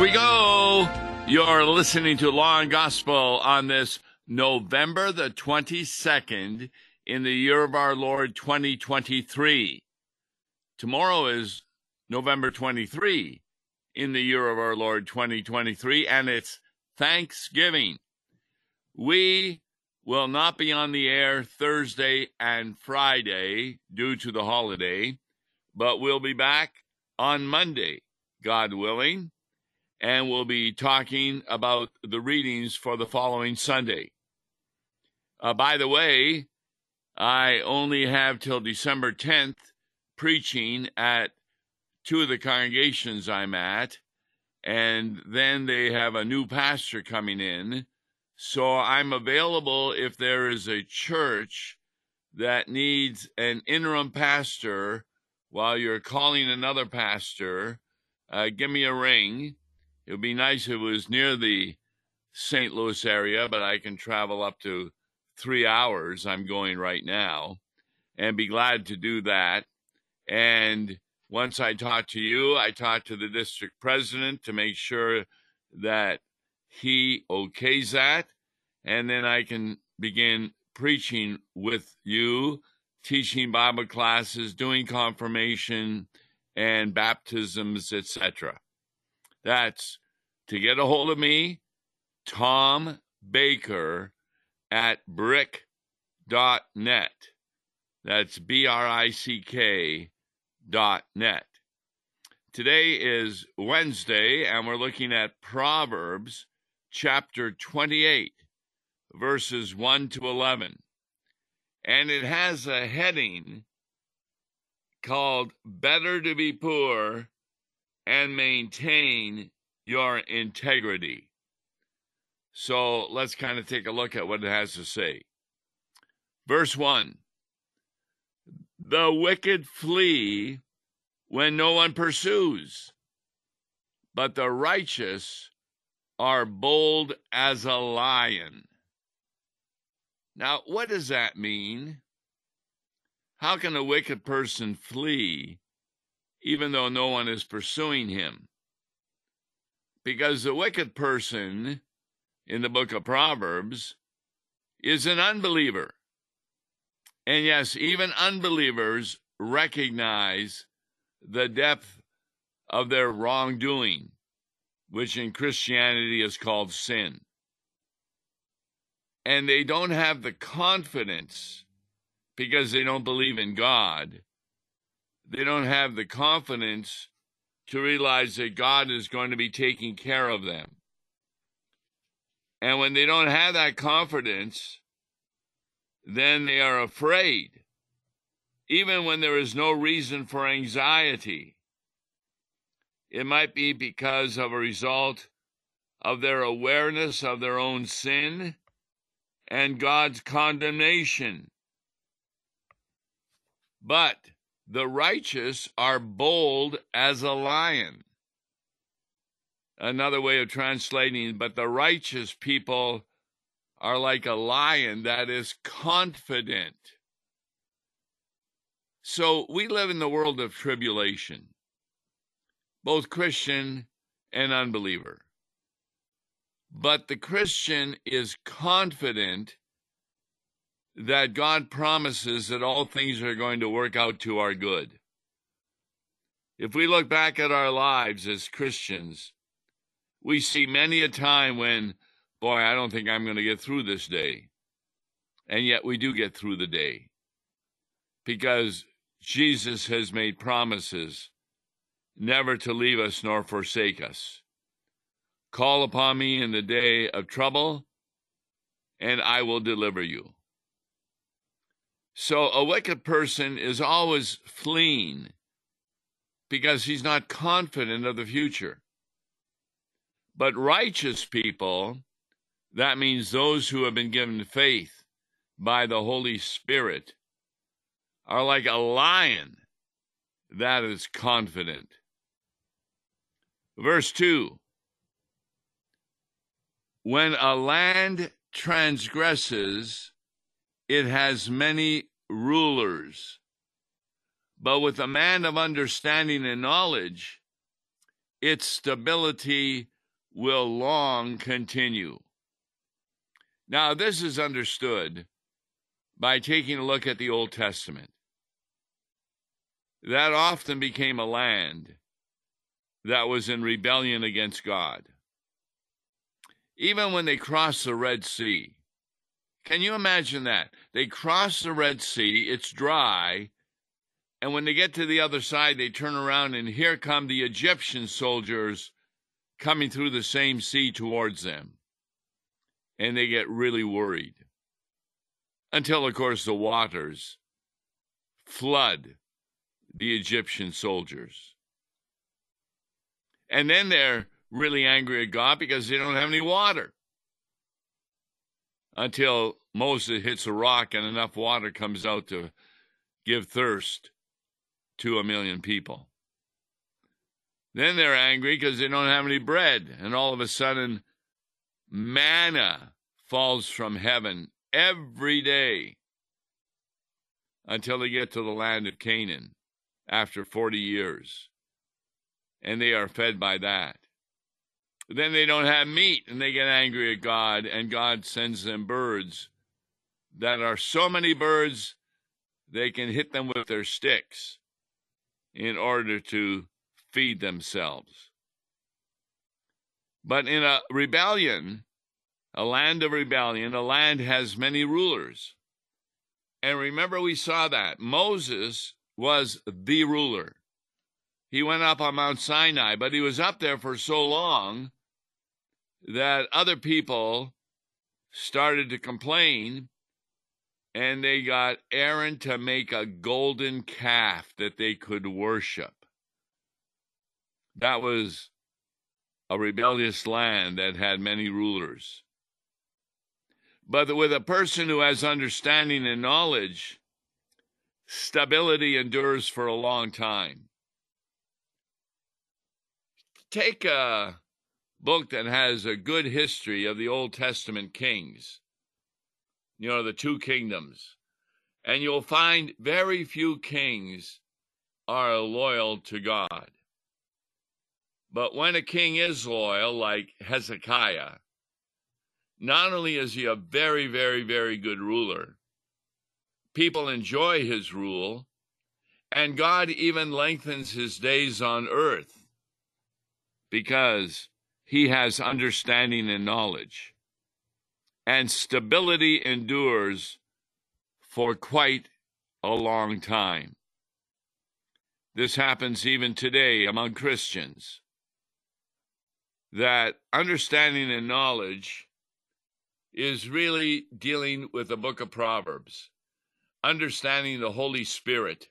We go. You're listening to Law and Gospel on this November the 22nd in the year of our Lord 2023. Tomorrow is November 23 in the year of our Lord 2023, and it's Thanksgiving. We will not be on the air Thursday and Friday due to the holiday, but we'll be back on Monday, God willing and we'll be talking about the readings for the following Sunday. Uh, by the way, I only have till December 10th preaching at two of the congregations I'm at, and then they have a new pastor coming in. So I'm available if there is a church that needs an interim pastor while you're calling another pastor. Uh, give me a ring it would be nice if it was near the St. Louis area, but I can travel up to three hours. I'm going right now and be glad to do that. And once I talk to you, I talk to the district president to make sure that he okays that. And then I can begin preaching with you, teaching Bible classes, doing confirmation and baptisms, etc. That's to get a hold of me, Tom Baker at brick.net. That's B R I C K dot net. Today is Wednesday, and we're looking at Proverbs chapter 28, verses 1 to 11. And it has a heading called Better to be Poor and maintain your integrity. So let's kind of take a look at what it has to say. Verse 1 The wicked flee when no one pursues, but the righteous are bold as a lion. Now, what does that mean? How can a wicked person flee even though no one is pursuing him. Because the wicked person in the book of Proverbs is an unbeliever. And yes, even unbelievers recognize the depth of their wrongdoing, which in Christianity is called sin. And they don't have the confidence because they don't believe in God they don't have the confidence to realize that God is going to be taking care of them. And when they don't have that confidence, then they are afraid, even when there is no reason for anxiety. It might be because of a result of their awareness of their own sin and God's condemnation. But the righteous are bold as a lion. Another way of translating, but the righteous people are like a lion that is confident. So we live in the world of tribulation, both Christian and unbeliever. But the Christian is confident that God promises that all things are going to work out to our good. If we look back at our lives as Christians, we see many a time when, boy, I don't think I'm going to get through this day. And yet we do get through the day because Jesus has made promises never to leave us nor forsake us. Call upon me in the day of trouble, and I will deliver you. So a wicked person is always fleeing because he's not confident of the future. But righteous people, that means those who have been given faith by the Holy Spirit, are like a lion that is confident. Verse 2 When a land transgresses, it has many rulers. But with a man of understanding and knowledge, its stability will long continue. Now, this is understood by taking a look at the Old Testament. That often became a land that was in rebellion against God. Even when they crossed the Red Sea, can you imagine that? They cross the Red Sea, it's dry, and when they get to the other side, they turn around and here come the Egyptian soldiers coming through the same sea towards them. And they get really worried. Until, of course, the waters flood the Egyptian soldiers. And then they're really angry at God because they don't have any water. Until Moses hits a rock and enough water comes out to give thirst to a million people. Then they're angry because they don't have any bread, and all of a sudden, manna falls from heaven every day until they get to the land of Canaan after 40 years. And they are fed by that. Then they don't have meat and they get angry at God, and God sends them birds that are so many birds they can hit them with their sticks in order to feed themselves. But in a rebellion, a land of rebellion, a land has many rulers. And remember, we saw that Moses was the ruler. He went up on Mount Sinai, but he was up there for so long that other people started to complain and they got Aaron to make a golden calf that they could worship. That was a rebellious land that had many rulers. But with a person who has understanding and knowledge, stability endures for a long time. Take a book that has a good history of the Old Testament kings you know, the two kingdoms. And you'll find very few kings are loyal to God. But when a king is loyal, like Hezekiah, not only is he a very, very, very good ruler, people enjoy his rule, and God even lengthens his days on earth because he has understanding and knowledge and stability endures for quite a long time. This happens even today among Christians. That understanding and knowledge is really dealing with the book of Proverbs, understanding the Holy Spirit,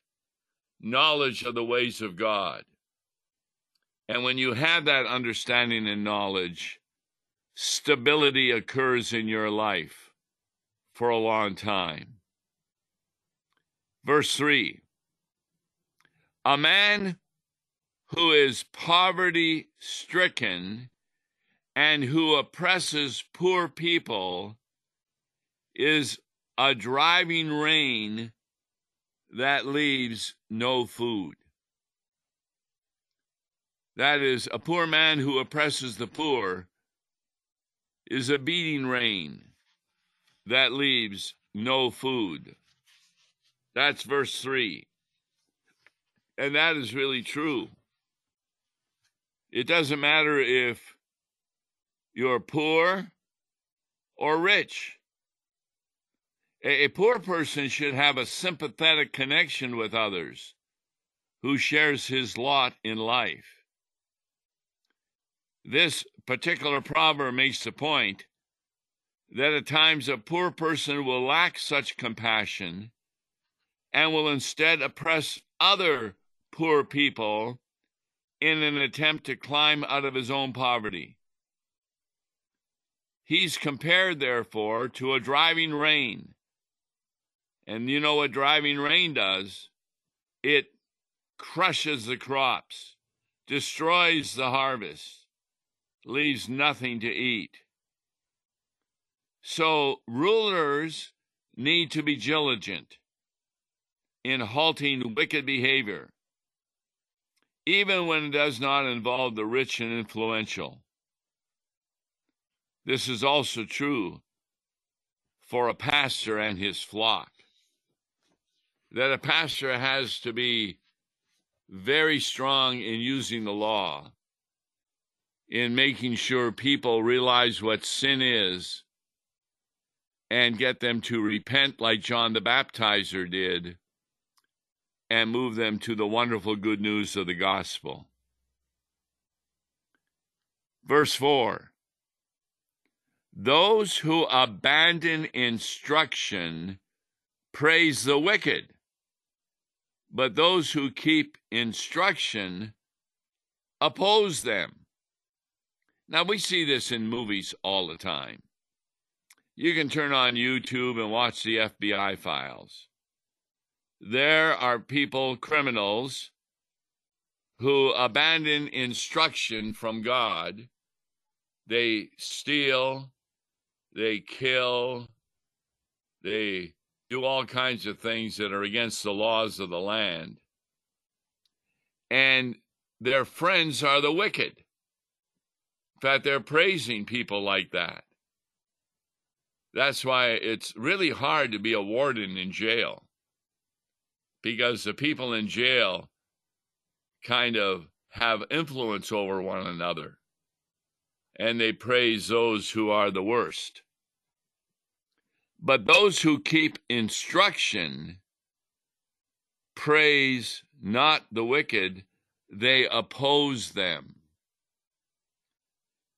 knowledge of the ways of God. And when you have that understanding and knowledge, stability occurs in your life for a long time. Verse 3 A man who is poverty stricken and who oppresses poor people is a driving rain that leaves no food. That is, a poor man who oppresses the poor is a beating rain that leaves no food. That's verse 3. And that is really true. It doesn't matter if you're poor or rich. A, a, poor person should have a sympathetic connection with others who shares his lot in life. This particular proverb makes the point that at times a poor person will lack such compassion and will instead oppress other poor people in an attempt to climb out of his own poverty. He's compared, therefore, to a driving rain. And you know what driving rain does? It crushes the crops, destroys the harvest leaves nothing to eat. So rulers need to be diligent in halting wicked behavior. even when it does not involve the rich and influential. This is also true for a pastor and his flock. That a pastor has to be very strong in using the law, in making sure people realize what sin is and get them to repent like John the Baptizer did and move them to the wonderful good news of the gospel. Verse 4 Those who abandon instruction praise the wicked, but those who keep instruction oppose them. Now, we see this in movies all the time. You can turn on YouTube and watch the FBI files there are people, criminals, who abandon instruction from God. They steal, they kill, they do all kinds of things that are against the laws of the land. And their friends are the wicked. Fact, they're praising people like that. That's why it's really hard to be a warden in jail because the people in jail kind of have influence over one another and they praise those who are the worst. But those who keep instruction praise not the wicked, they oppose them.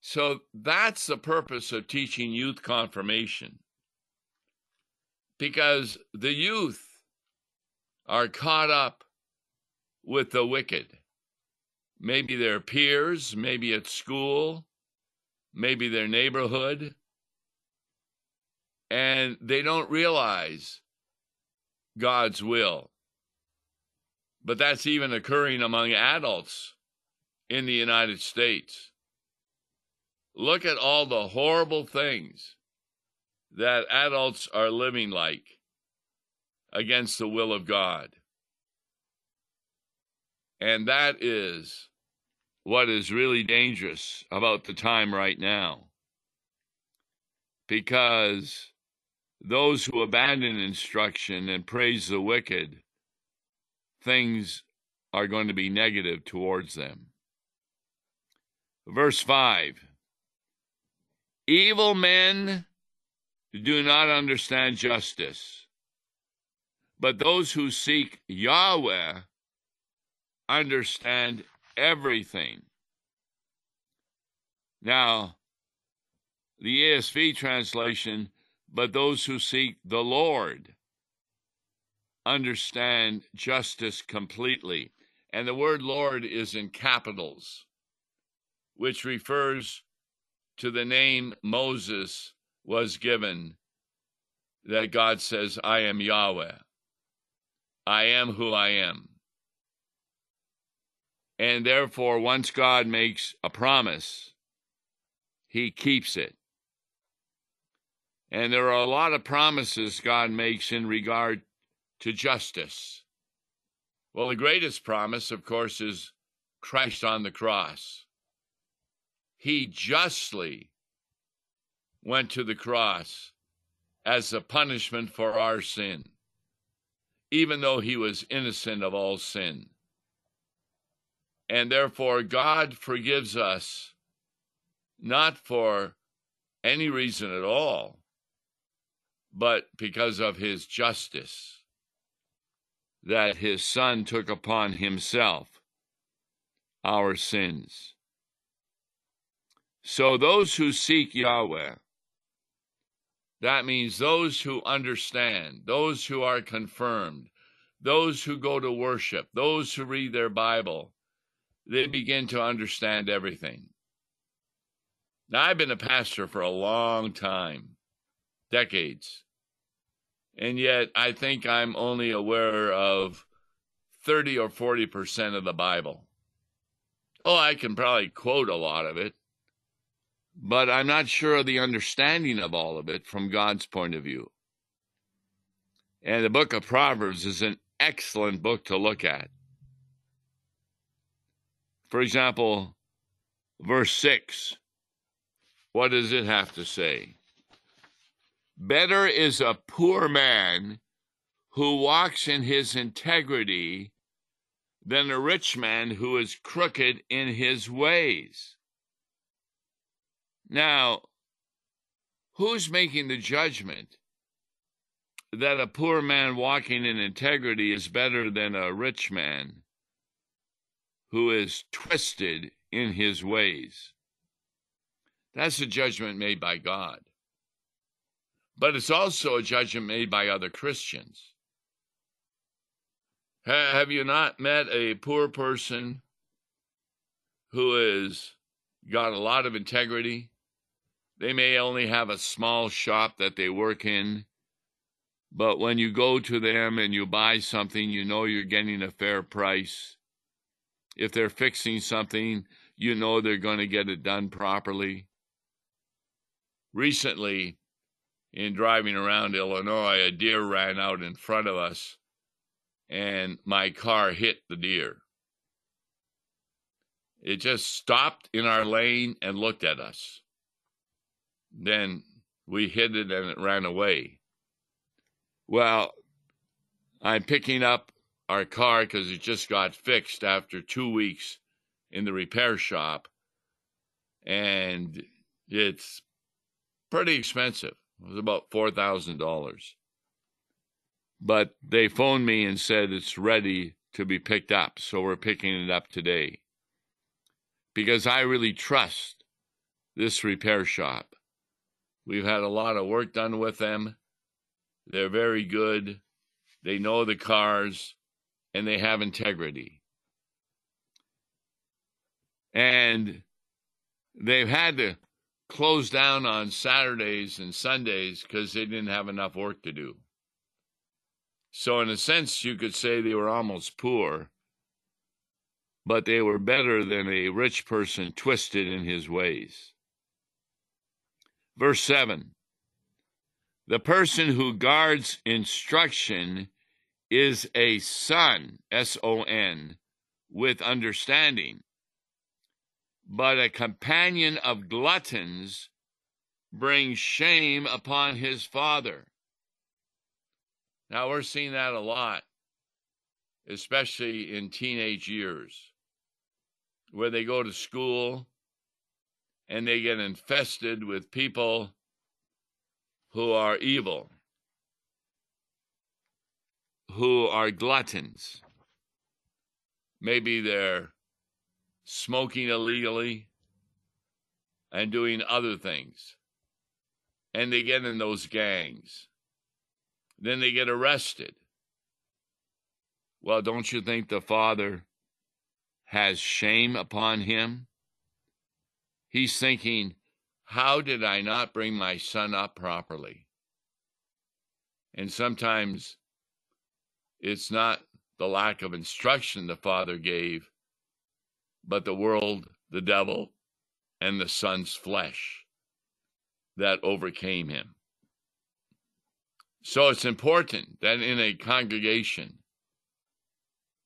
So that's the purpose of teaching youth confirmation. Because the youth are caught up with the wicked. Maybe their peers, maybe at school, maybe their neighborhood, and they don't realize God's will. But that's even occurring among adults in the United States. Look at all the horrible things that adults are living like against the will of God. And that is what is really dangerous about the time right now. Because those who abandon instruction and praise the wicked, things are going to be negative towards them. Verse 5 Evil men do not understand justice but those who seek Yahweh understand everything. Now, the ESV translation, but those who seek the Lord understand justice completely. And the word Lord is in capitals, which refers to the name Moses was given that God says, I am Yahweh. I am who I am. And therefore, once God makes a promise, he keeps it. And there are a lot of promises God makes in regard to justice. Well, the greatest promise, of course, is Christ on the cross. He justly went to the cross as a punishment for our sin even though he was innocent of all sin. And therefore, God forgives us not for any reason at all, but because of his justice that his Son took upon himself our sins. So, those who seek Yahweh, that means those who understand, those who are confirmed, those who go to worship, those who read their Bible, they begin to understand everything. Now, I've been a pastor for a long time, decades, and yet I think I'm only aware of 30 or 40% of the Bible. Oh, I can probably quote a lot of it, but I'm not sure of the understanding of all of it from God's point of view. And the book of Proverbs is an excellent book to look at. For example, verse 6, what does it have to say? Better is a poor man who walks in his integrity than a rich man who is crooked in his ways. Now, who's making the judgment that a poor man walking in integrity is better than a rich man who is twisted in his ways? That's a judgment made by God. But it's also a judgment made by other Christians. Have you not met a poor person who has got a lot of integrity? They may only have a small shop that they work in, but when you go to them and you buy something, you know you're getting a fair price. If they're fixing something, you know they're going to get it done properly. Recently, in driving around Illinois, a deer ran out in front of us and my car hit the deer. It just stopped in our lane and looked at us. Then we hit it and it ran away. Well, I'm picking up our car because it just got fixed after two weeks in the repair shop. And it's pretty expensive. It was about $4,000 but they phoned me and said it's ready to be picked up. So we're picking it up today because I really trust this repair shop. We've had a lot of work done with them. They're very good. They know the cars and they have integrity. And they've had to close down on Saturdays and Sundays because they didn't have enough work to do. So, in a sense, you could say they were almost poor, but they were better than a rich person twisted in his ways. Verse 7 The person who guards instruction is a son, S O N, with understanding, but a companion of gluttons brings shame upon his father. Now we're seeing that a lot, especially in teenage years, where they go to school and they get infested with people who are evil, who are gluttons. Maybe they're smoking illegally and doing other things. And they get in those gangs then they get arrested. Well, don't you think the father has shame upon him? He's thinking, how did I not bring my son up properly? And sometimes it's not the lack of instruction the father gave, but the world, the devil, and the son's flesh that overcame him. So it's important that in a congregation,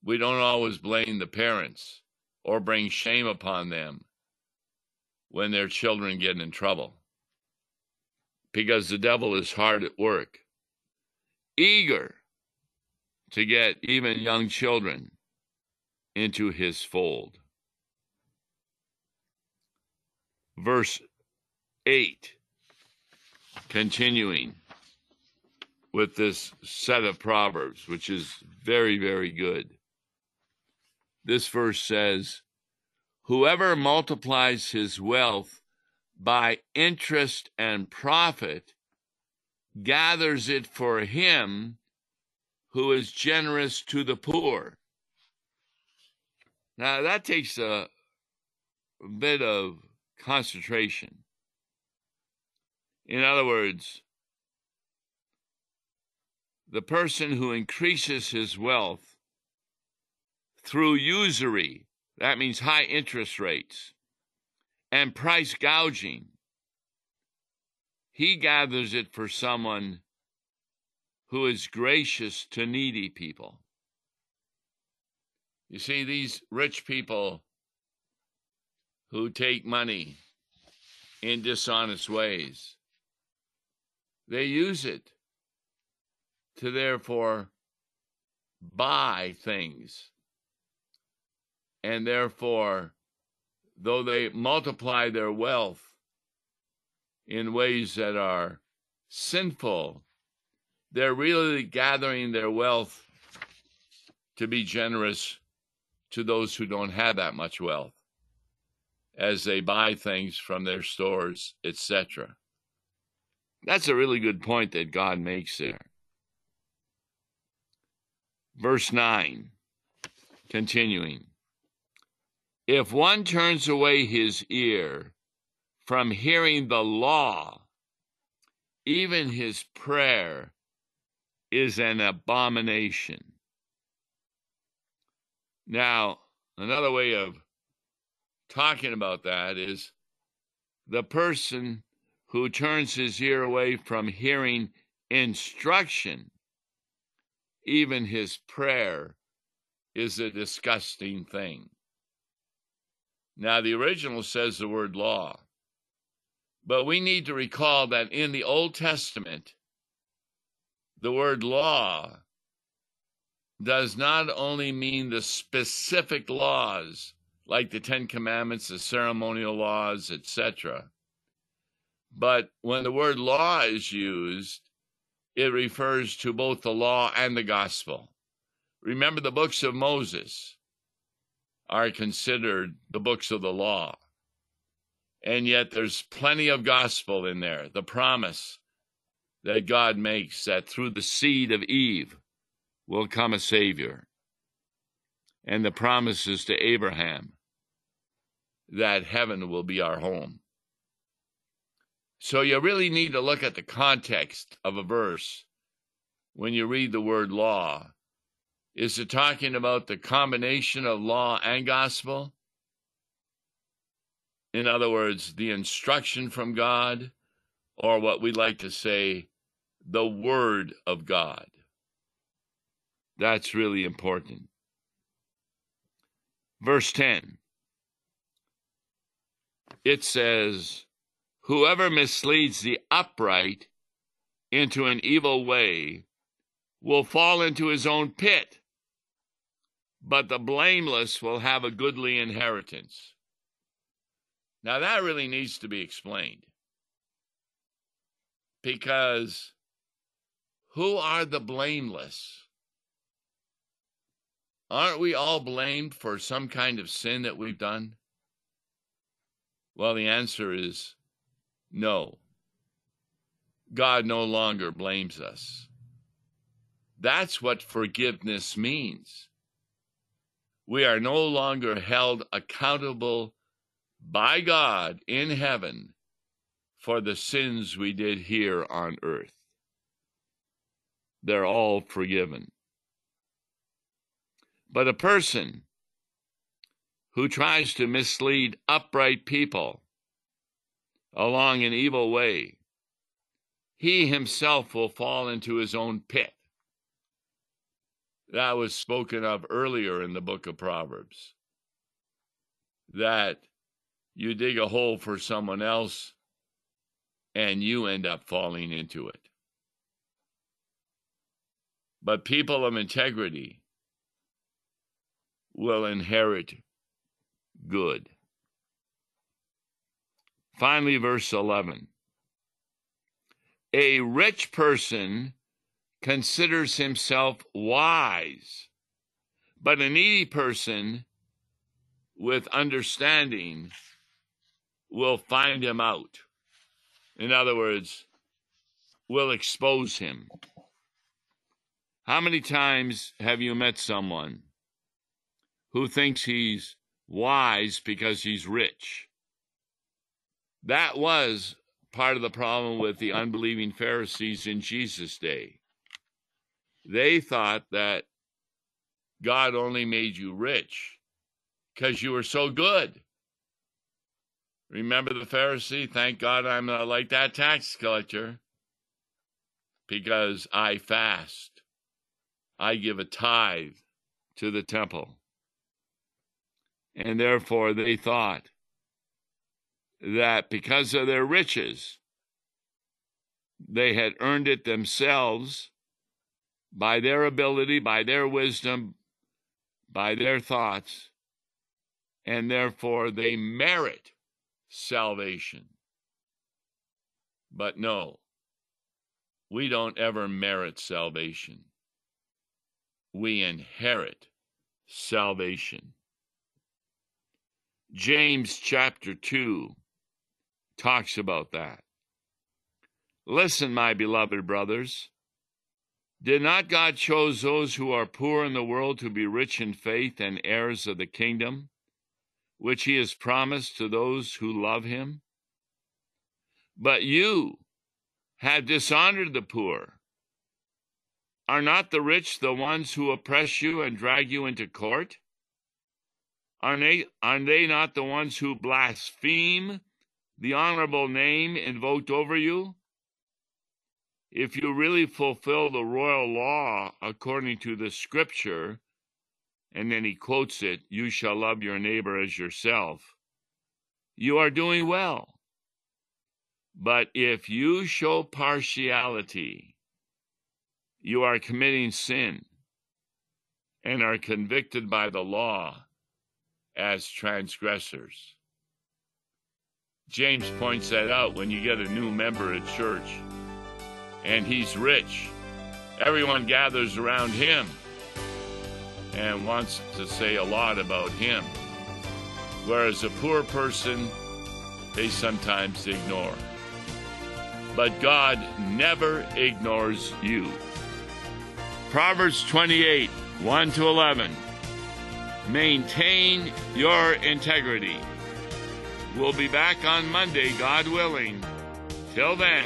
we don't always blame the parents or bring shame upon them when their children get in trouble. Because the devil is hard at work, eager to get even young children into his fold. Verse 8, continuing with this set of Proverbs, which is very, very good. This verse says, Whoever multiplies his wealth by interest and profit gathers it for him who is generous to the poor. Now, that takes a, bit of concentration. In other words, the person who increases his wealth through usury, that means high interest rates, and price gouging, he gathers it for someone who is gracious to needy people. You see, these rich people who take money in dishonest ways. They use it to therefore buy things. And therefore, though they multiply their wealth in ways that are sinful, they're really gathering their wealth to be generous to those who don't have that much wealth as they buy things from their stores, etc. That's a really good point that God makes there. Verse 9, continuing. If one turns away his ear from hearing the law, even his prayer is an abomination. Now, another way of talking about that is the person who turns his ear away from hearing instruction, even his prayer is a disgusting thing. Now, the original says the word law, but we need to recall that in the Old Testament, the word law does not only mean the specific laws like the Ten Commandments, the ceremonial laws, etc. But when the word law is used, it refers to both the law and the gospel. Remember, the books of Moses are considered the books of the law. And yet there's plenty of gospel in there, the promise that God makes that through the seed of Eve will come a Savior. And the promises to Abraham that heaven will be our home. So you really need to look at the context of a verse when you read the word law. Is it talking about the combination of law and gospel? In other words, the instruction from God, or what we like to say, the Word of God. That's really important. Verse 10 it says, Whoever misleads the upright into an evil way will fall into his own pit, but the blameless will have a goodly inheritance. Now, that really needs to be explained. Because who are the blameless? Aren't we all blamed for some kind of sin that we've done? Well, the answer is no. God no longer blames us. That's what forgiveness means. We are no longer held accountable by God in heaven for the sins we did here on earth. They're all forgiven. But a person who tries to mislead upright people along an evil way, he himself will fall into his own pit. That was spoken of earlier in the book of Proverbs. That you dig a hole for someone else and you end up falling into it. But people of integrity will inherit good. Finally, verse 11. A rich person considers himself wise, but a needy person with understanding will find him out. In other words, will expose him. How many times have you met someone who thinks he's wise because he's rich. That was part of the problem with the unbelieving Pharisees in Jesus' day. They thought that God only made you rich because you were so good. Remember the Pharisee? Thank God I'm not like that tax collector because I fast. I give a tithe to the temple. And therefore they thought that because of their riches, they had earned it themselves by their ability, by their wisdom, by their thoughts, and therefore they merit salvation. But no, we don't ever merit salvation. We inherit salvation. James chapter 2 talks about that. Listen, my beloved brothers. Did not God choose those who are poor in the world to be rich in faith and heirs of the kingdom, which he has promised to those who love him? But you have dishonored the poor. Are not the rich the ones who oppress you and drag you into court? Are they, are they not the ones who blaspheme the honorable name invoked over you? If you really fulfill the royal law according to the scripture, and then he quotes it, you shall love your neighbor as yourself, you are doing well. But if you show partiality, you are committing sin and are convicted by the law as transgressors. James points that out when you get a new member at church and he's rich. Everyone gathers around him and wants to say a lot about him. Whereas a poor person, they sometimes ignore. But God never ignores you. Proverbs 28 1 to 11. Maintain your integrity. We'll be back on Monday, God willing. Till then,